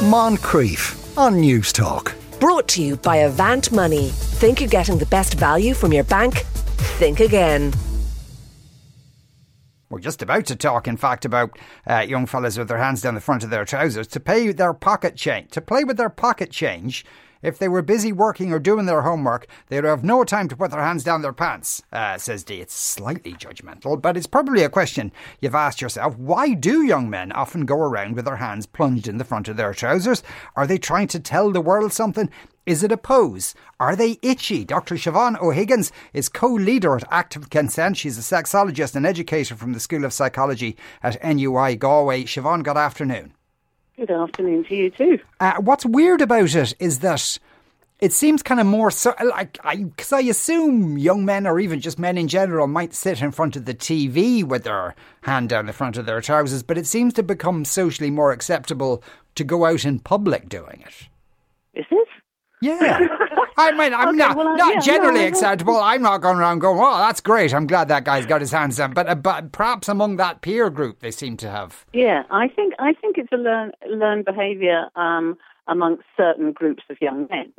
Moncrieff on Newstalk. Brought to you by Avant Money. Think you're getting the best value from your bank? Think again. We're just about to talk, in fact, about uh, young fellas with their hands down the front of their trousers to pay their pocket change, to play with their pocket change if they were busy working or doing their homework, they would have no time to put their hands down their pants, uh, says Dee. It's slightly judgmental, but it's probably a question you've asked yourself. Why do young men often go around with their hands plunged in the front of their trousers? Are they trying to tell the world something? Is it a pose? Are they itchy? Dr. Siobhan O'Higgins is co leader at Active Consent. She's a sexologist and educator from the School of Psychology at NUI Galway. Siobhan, good afternoon. Good afternoon to you too. Uh, what's weird about it is that it seems kind of more so like because I, I, assume young men or even just men in general might sit in front of the TV with their hand down the front of their trousers, but it seems to become socially more acceptable to go out in public doing it. Is it? Yeah. I mean, I'm okay, not, well, not yeah, generally no, acceptable. I'm not going around going, "Oh, that's great. I'm glad that guy's got his hands down." But, uh, but perhaps among that peer group, they seem to have. Yeah, I think I think it's a learn learned behaviour um, amongst certain groups of young men,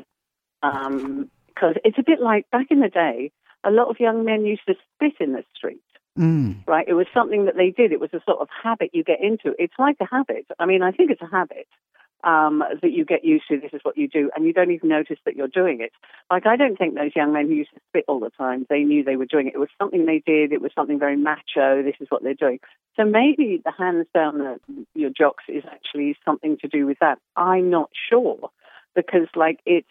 because um, it's a bit like back in the day. A lot of young men used to spit in the street. Mm. Right, it was something that they did. It was a sort of habit you get into. It's like a habit. I mean, I think it's a habit um, that you get used to. This is what you do, and you don't even notice that you're doing it. Like I don't think those young men who used to spit all the time, they knew they were doing it. It was something they did. It was something very macho. This is what they're doing. So maybe the hands down the, your jocks is actually something to do with that. I'm not sure because, like, it's.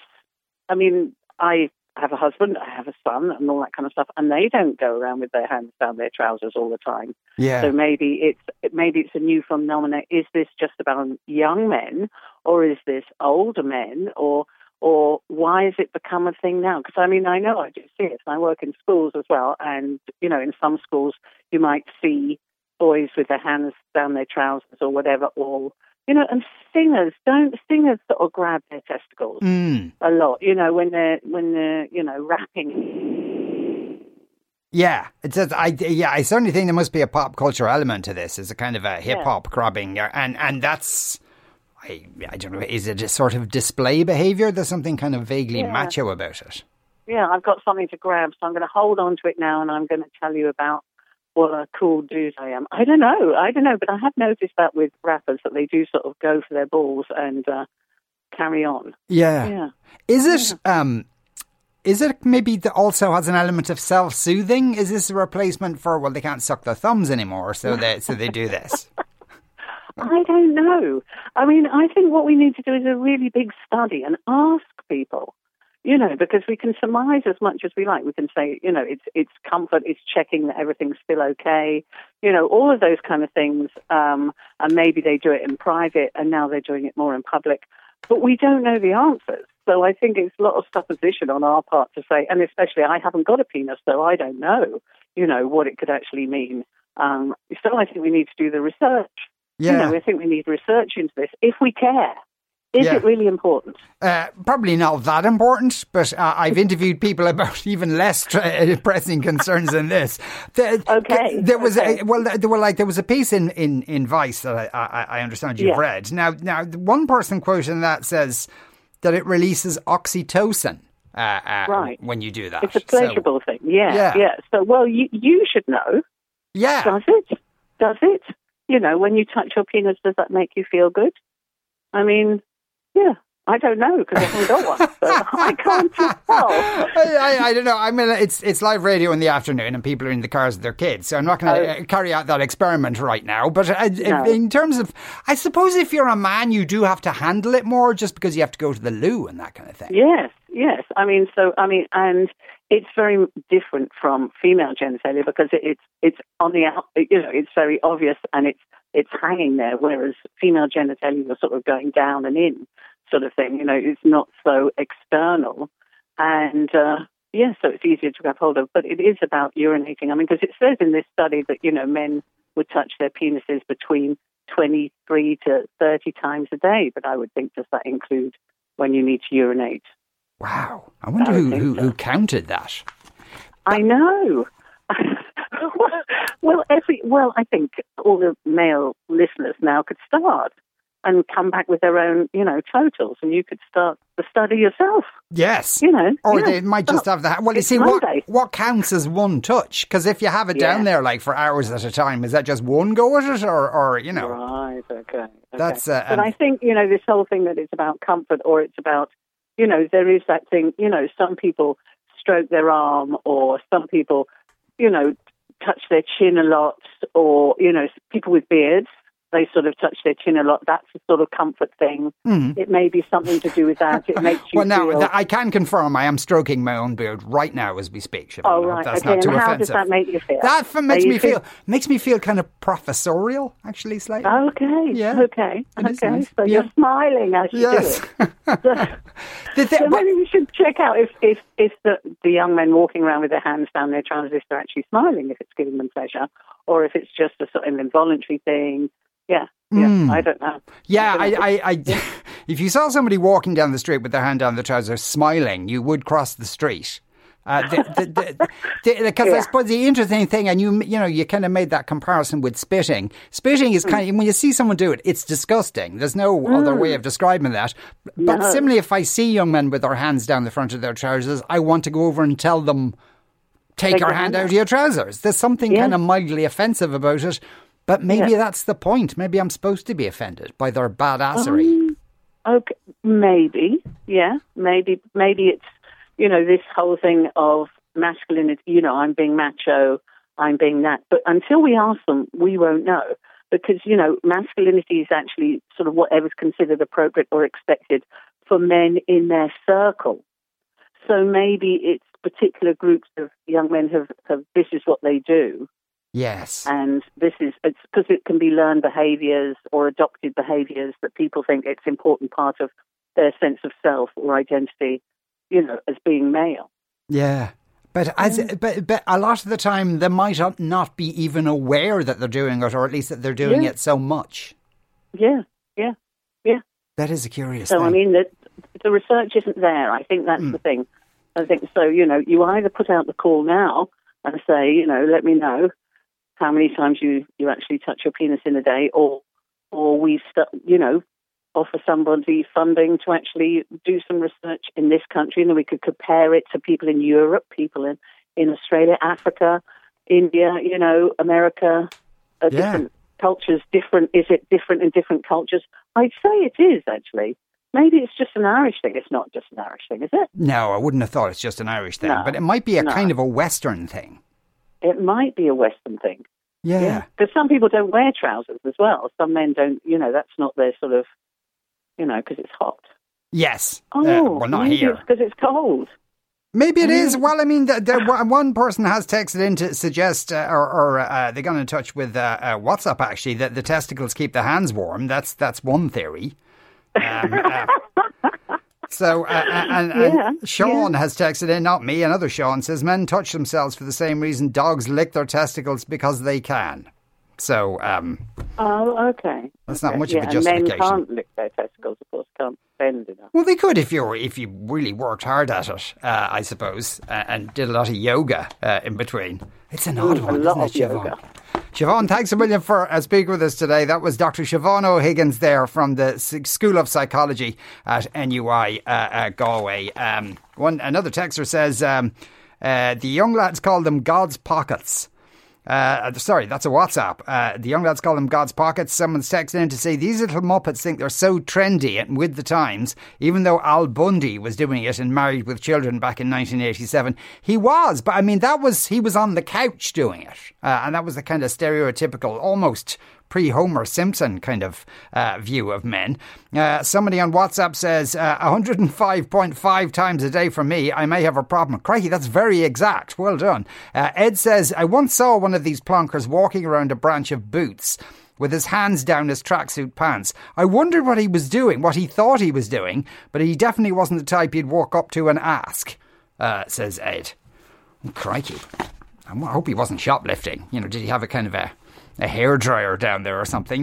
I mean, I I have a husband, I have a son, and all that kind of stuff, and they don't go around with their hands down their trousers all the time. Yeah. So maybe it's maybe it's a new phenomenon. Is this just about young men, or is this older men, or or why has it become a thing now? Because I mean, I know I do see it. I work in schools as well, and you know, in some schools you might see boys with their hands down their trousers or whatever, all you know, and singers don't singers sort of grab their testicles mm. a lot. You know, when they're when they're you know rapping. Yeah, it's a, I yeah I certainly think there must be a pop culture element to this. It's a kind of a hip hop yeah. grabbing, and and that's. I, I don't know. Is it a sort of display behaviour? There's something kind of vaguely yeah. macho about it. Yeah, I've got something to grab, so I'm going to hold on to it now, and I'm going to tell you about what a cool dude I am. I don't know. I don't know, but I have noticed that with rappers that they do sort of go for their balls and uh, carry on. Yeah. Yeah. Is it? Yeah. Um, is it maybe that also has an element of self-soothing? Is this a replacement for well, they can't suck their thumbs anymore, so they so they do this? I don't know. I mean, I think what we need to do is a really big study and ask people you know, because we can surmise as much as we like. We can say, you know, it's it's comfort, it's checking that everything's still okay, you know, all of those kind of things. Um, and maybe they do it in private, and now they're doing it more in public. But we don't know the answers. So I think it's a lot of supposition on our part to say, and especially I haven't got a penis, so I don't know, you know, what it could actually mean. Um, so I think we need to do the research. Yeah. You know, I think we need research into this if we care. Is yeah. it really important? Uh, probably not that important, but uh, I've interviewed people about even less tra- pressing concerns than this. The, okay. There was okay. a, well, there were like there was a piece in, in, in Vice that I, I, I understand you've yeah. read. Now, now one person quoting that says that it releases oxytocin. Uh, uh, right. When you do that, it's a pleasurable so, thing. Yeah, yeah, yeah. So, well, you you should know. Yeah. Does it? Does it? You know, when you touch your penis, does that make you feel good? I mean, yeah. I don't know because I haven't got one. So I can't tell. I, I, I, don't know. I mean, it's it's live radio in the afternoon, and people are in the cars with their kids. So I'm not going to oh. carry out that experiment right now. But uh, no. in terms of, I suppose if you're a man, you do have to handle it more, just because you have to go to the loo and that kind of thing. Yes, yes. I mean, so I mean, and it's very different from female genitalia because it, it's it's on the out. You know, it's very obvious and it's it's hanging there, whereas female genitalia are sort of going down and in, sort of thing. You know, it's not so external, and uh, yeah, so it's easier to grab hold of. But it is about urinating. I mean, because it says in this study that you know men would touch their penises between 23 to 30 times a day, but I would think does that include when you need to urinate? Wow, I wonder I who, who, so. who counted that. I know. well, every well, I think all the male listeners now could start. and come back with their own, you know, totals, and you could start the study yourself. Yes. You know, Or yeah. they might just have that. Well, you see, what, Monday. what counts as one touch? Because if you have it down there like for hours at a time, is that just one go at it, or, or you know? Right. Okay. okay. That's, uh, but um, I think you know this whole thing that it's about comfort, or it's about you know there is that thing. You know, some people stroke their arm, or some people, you know, touch their chin a lot, or you know, people with beards. They sort of touch their chin a lot. That's a sort of comfort thing. Hmm. It may be something to do with that. It makes you. Well, now feel. I can confirm I am stroking my own beard right now as we speak. Siobhan. Oh right. that's okay. not too and how offensive. does that make you feel? That makes me feel makes me feel kind of professorial, actually, slightly. Okay. Yeah. Okay. It Okay. nice. So Yeah. you're smiling as you yes. do it. The thi- So maybe we should check out if, if, if the, the young men walking around with their hands down their trousers, they're actually smiling, if it's giving them pleasure, or if it's just a sort of involuntary thing. Yeah, yeah, Hmm. I don't know. Yeah, I I, I, I, if you saw somebody walking down the street with their hand down the trousers, smiling, you would cross the street. Uh, because I Yeah. suppose the interesting thing, and you you know you kind of made that comparison with spitting. Spitting is hmm. kind of when you see someone do it, it's disgusting. There's no other way hmm. of describing that. But No. similarly, if I see young men with their hands down the front of their trousers, I want to go over and tell them, take Take your hand out. of your trousers. There's something Yeah. kind of mildly offensive about it. But maybe Yeah. that's the point. Maybe I'm supposed to be offended by their badassery. Um, okay, maybe, yeah, maybe, maybe it's you know this whole thing of masculinity. You know, I'm being macho, I'm being that. But until we ask them, we won't know because you know masculinity is actually sort of whatever's considered appropriate or expected for men in their circle. So maybe it's particular groups of young men have, have this is what they do, Yes. and this is it's because it can be learned behaviors or adopted behaviors that people think it's important part of their sense of self or identity you know as being male Yeah. But as mm. but, but a lot of the time they might not- be even aware that they're doing it, or at least that they're doing Yeah. it so much. yeah yeah yeah That is a curious so thing. i mean that the research isn't there i think that's mm. the thing i think so you know you either put out the call now and say you know let me know how many times you you actually touch your penis in a day or or we st- you know offer somebody funding to actually do some research in this country, and then we could compare it to people in Europe, people in, in Australia, Africa, India, you know, America, uh, Yeah. different cultures. Different is it different in different cultures? I'd say it is actually. Maybe it's just an Irish thing. It's not just an Irish thing, is it? no, I wouldn't have thought it's just an Irish thing, No. but it might be a No. kind of a Western thing. It might be a Western thing. Yeah. Because some people don't wear trousers as well. Some men don't. You know, that's not their sort of. You know, because it's hot. Yes. Oh, Uh, well, not maybe here. It's because it's cold. Maybe it is. Mm. Well, I mean, the, the, one- one person has texted in to suggest, uh, or, or uh, they got in touch with uh, uh, WhatsApp actually, that the testicles keep the hands warm. That's that's one theory. Um, uh, so, uh, uh, and, and Yeah, Sean has texted in, not me. Another Sean says men touch themselves for the same reason dogs lick their testicles because they can. So, um, Oh, okay. That's not Okay. much of a yeah, And men justification. can't lick their testicles, of course, can't bend enough. Well, they could if you if you really worked hard at it, uh, I suppose, uh, and did a lot of yoga uh, in between. It's an odd Ooh, one, isn't it, Siobhan? yoga. Siobhan, thanks a million for uh, speaking with us today. That was Dr. Siobhan O'Higgins there from the School of Psychology at NUI uh, uh, Galway. Um, one another texter says um, uh, the young lads call them God's pockets. Uh, sorry, that's a WhatsApp. Uh, the young lads call them God's pockets. Someone's texting in to say these little muppets think they're so trendy and with the times. Even though Al Bundy was doing it and Married with Children back in 1987, he was. But I mean, that was he was on the couch doing it, uh, and that was the kind of stereotypical, almost pre Homer Simpson kind of uh, view of men. Uh, somebody on WhatsApp says uh, 105.5 times a day for me. I may have a problem. Crikey, that's very exact. Well done. Uh, Ed says I once saw one of these plonkers walking around a branch of boots. With his hands down his tracksuit pants. I wondered what he was doing, what he thought he was doing, but he definitely wasn't the type you'd walk up to and ask, uh, says Ed. Crikey. I hope he wasn't shoplifting. You know, did he have a kind of a, a hairdryer down there or something?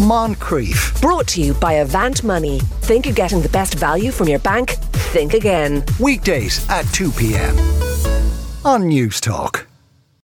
Moncrieff. Brought to you by Avant Money. Think you're getting the best value from your bank? Think again. Weekdays at 2 p.m. on Newstalk.